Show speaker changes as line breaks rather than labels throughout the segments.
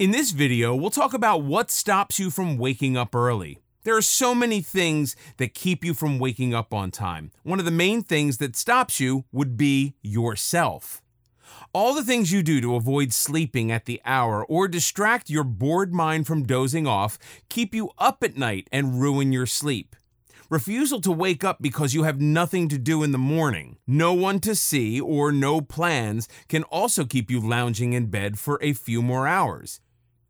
In this video, we'll talk about what stops you from waking up early. There are so many things that keep you from waking up on time. One of the main things that stops you would be yourself. All the things you do to avoid sleeping at the hour or distract your bored mind from dozing off keep you up at night and ruin your sleep. Refusal to wake up because you have nothing to do in the morning, no one to see, or no plans can also keep you lounging in bed for a few more hours.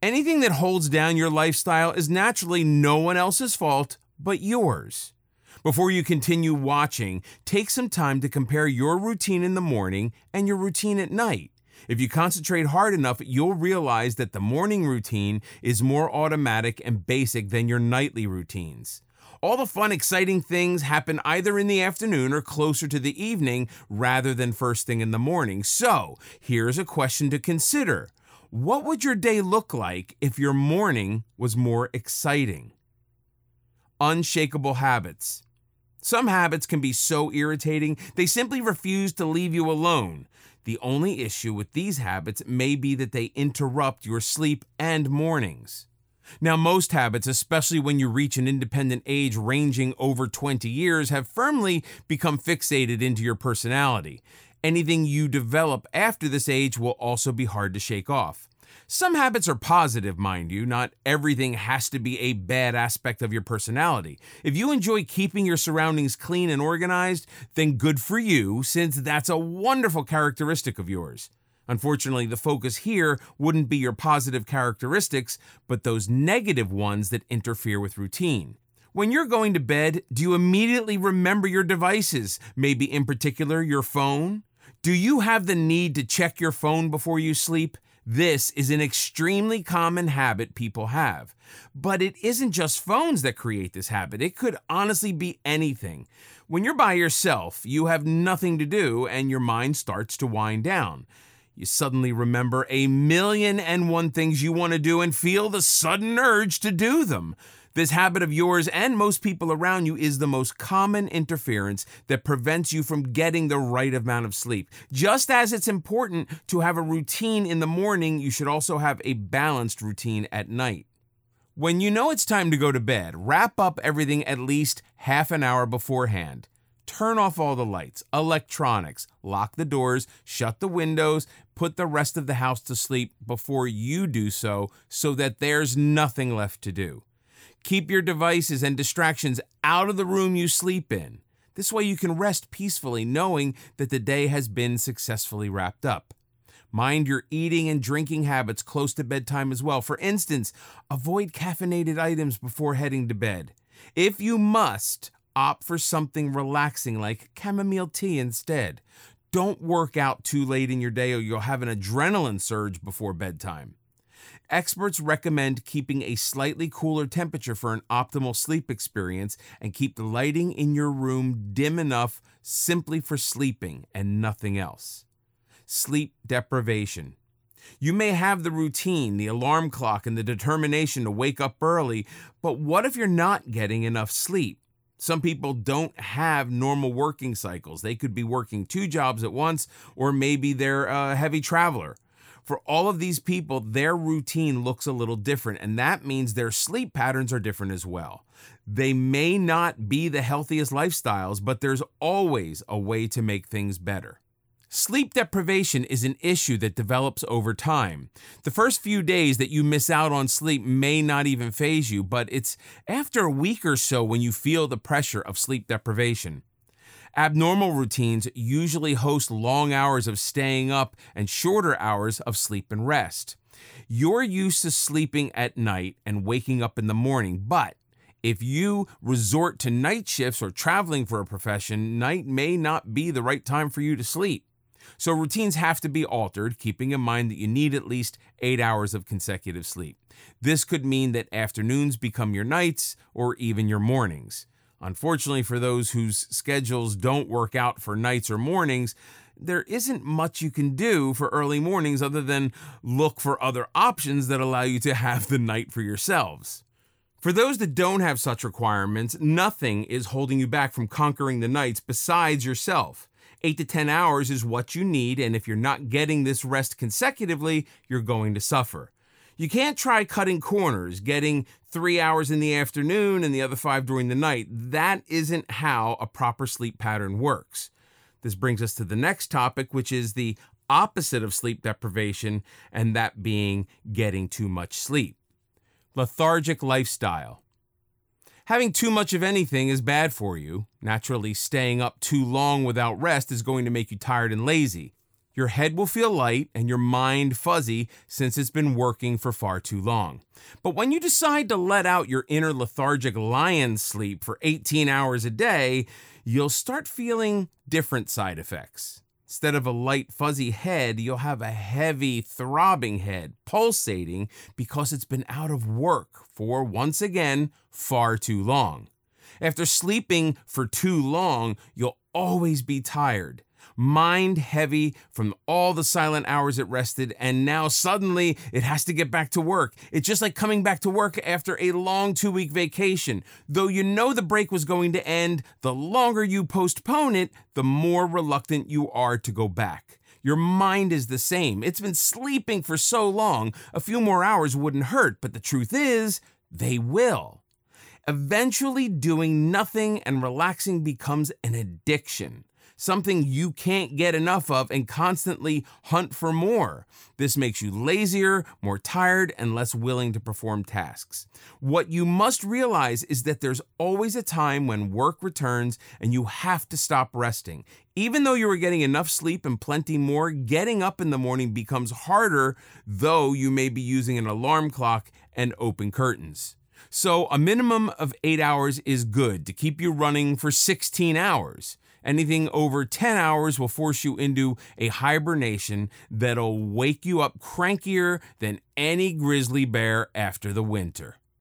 Anything that holds down your lifestyle is naturally no one else's fault but yours. Before you continue watching, take some time to compare your routine in the morning and your routine at night. If you concentrate hard enough, you'll realize that the morning routine is more automatic and basic than your nightly routines. All the fun, exciting things happen either in the afternoon or closer to the evening rather than first thing in the morning. So, here's a question to consider what would your day look like if your morning was more exciting? Unshakable habits. Some habits can be so irritating, they simply refuse to leave you alone. The only issue with these habits may be that they interrupt your sleep and mornings. Now, most habits, especially when you reach an independent age ranging over 20 years, have firmly become fixated into your personality. Anything you develop after this age will also be hard to shake off. Some habits are positive, mind you. Not everything has to be a bad aspect of your personality. If you enjoy keeping your surroundings clean and organized, then good for you, since that's a wonderful characteristic of yours. Unfortunately, the focus here wouldn't be your positive characteristics, but those negative ones that interfere with routine. When you're going to bed, do you immediately remember your devices, maybe in particular your phone? Do you have the need to check your phone before you sleep? This is an extremely common habit people have. But it isn't just phones that create this habit, it could honestly be anything. When you're by yourself, you have nothing to do and your mind starts to wind down. You suddenly remember a million and one things you want to do and feel the sudden urge to do them. This habit of yours and most people around you is the most common interference that prevents you from getting the right amount of sleep. Just as it's important to have a routine in the morning, you should also have a balanced routine at night. When you know it's time to go to bed, wrap up everything at least half an hour beforehand. Turn off all the lights, electronics, lock the doors, shut the windows, put the rest of the house to sleep before you do so, so that there's nothing left to do. Keep your devices and distractions out of the room you sleep in. This way you can rest peacefully knowing that the day has been successfully wrapped up. Mind your eating and drinking habits close to bedtime as well. For instance, avoid caffeinated items before heading to bed. If you must, opt for something relaxing like chamomile tea instead. Don't work out too late in your day or you'll have an adrenaline surge before bedtime. Experts recommend keeping a slightly cooler temperature for an optimal sleep experience and keep the lighting in your room dim enough simply for sleeping and nothing else. Sleep deprivation. You may have the routine, the alarm clock, and the determination to wake up early, but what if you're not getting enough sleep? Some people don't have normal working cycles. They could be working two jobs at once, or maybe they're a heavy traveler. For all of these people, their routine looks a little different, and that means their sleep patterns are different as well. They may not be the healthiest lifestyles, but there's always a way to make things better. Sleep deprivation is an issue that develops over time. The first few days that you miss out on sleep may not even faze you, but it's after a week or so when you feel the pressure of sleep deprivation. Abnormal routines usually host long hours of staying up and shorter hours of sleep and rest. You're used to sleeping at night and waking up in the morning, but if you resort to night shifts or traveling for a profession, night may not be the right time for you to sleep. So routines have to be altered, keeping in mind that you need at least eight hours of consecutive sleep. This could mean that afternoons become your nights or even your mornings. Unfortunately, for those whose schedules don't work out for nights or mornings, there isn't much you can do for early mornings other than look for other options that allow you to have the night for yourselves. For those that don't have such requirements, nothing is holding you back from conquering the nights besides yourself. 8 to 10 hours is what you need, and if you're not getting this rest consecutively, you're going to suffer. You can't try cutting corners, getting three hours in the afternoon and the other five during the night. That isn't how a proper sleep pattern works. This brings us to the next topic, which is the opposite of sleep deprivation, and that being getting too much sleep. Lethargic lifestyle. Having too much of anything is bad for you. Naturally, staying up too long without rest is going to make you tired and lazy. Your head will feel light and your mind fuzzy since it's been working for far too long. But when you decide to let out your inner lethargic lion sleep for 18 hours a day, you'll start feeling different side effects. Instead of a light, fuzzy head, you'll have a heavy, throbbing head, pulsating because it's been out of work for, once again, far too long. After sleeping for too long, you'll always be tired mind heavy from all the silent hours it rested, and now suddenly it has to get back to work. It's just like coming back to work after a long two week vacation. Though you know the break was going to end, the longer you postpone it, the more reluctant you are to go back. Your mind is the same. It's been sleeping for so long, a few more hours wouldn't hurt, but the truth is, they will. Eventually, doing nothing and relaxing becomes an addiction something you can't get enough of and constantly hunt for more. This makes you lazier, more tired, and less willing to perform tasks. What you must realize is that there's always a time when work returns and you have to stop resting. Even though you are getting enough sleep and plenty more, getting up in the morning becomes harder, though you may be using an alarm clock and open curtains. So, a minimum of eight hours is good to keep you running for 16 hours. Anything over 10 hours will force you into a hibernation that'll wake you up crankier than any grizzly bear after the winter.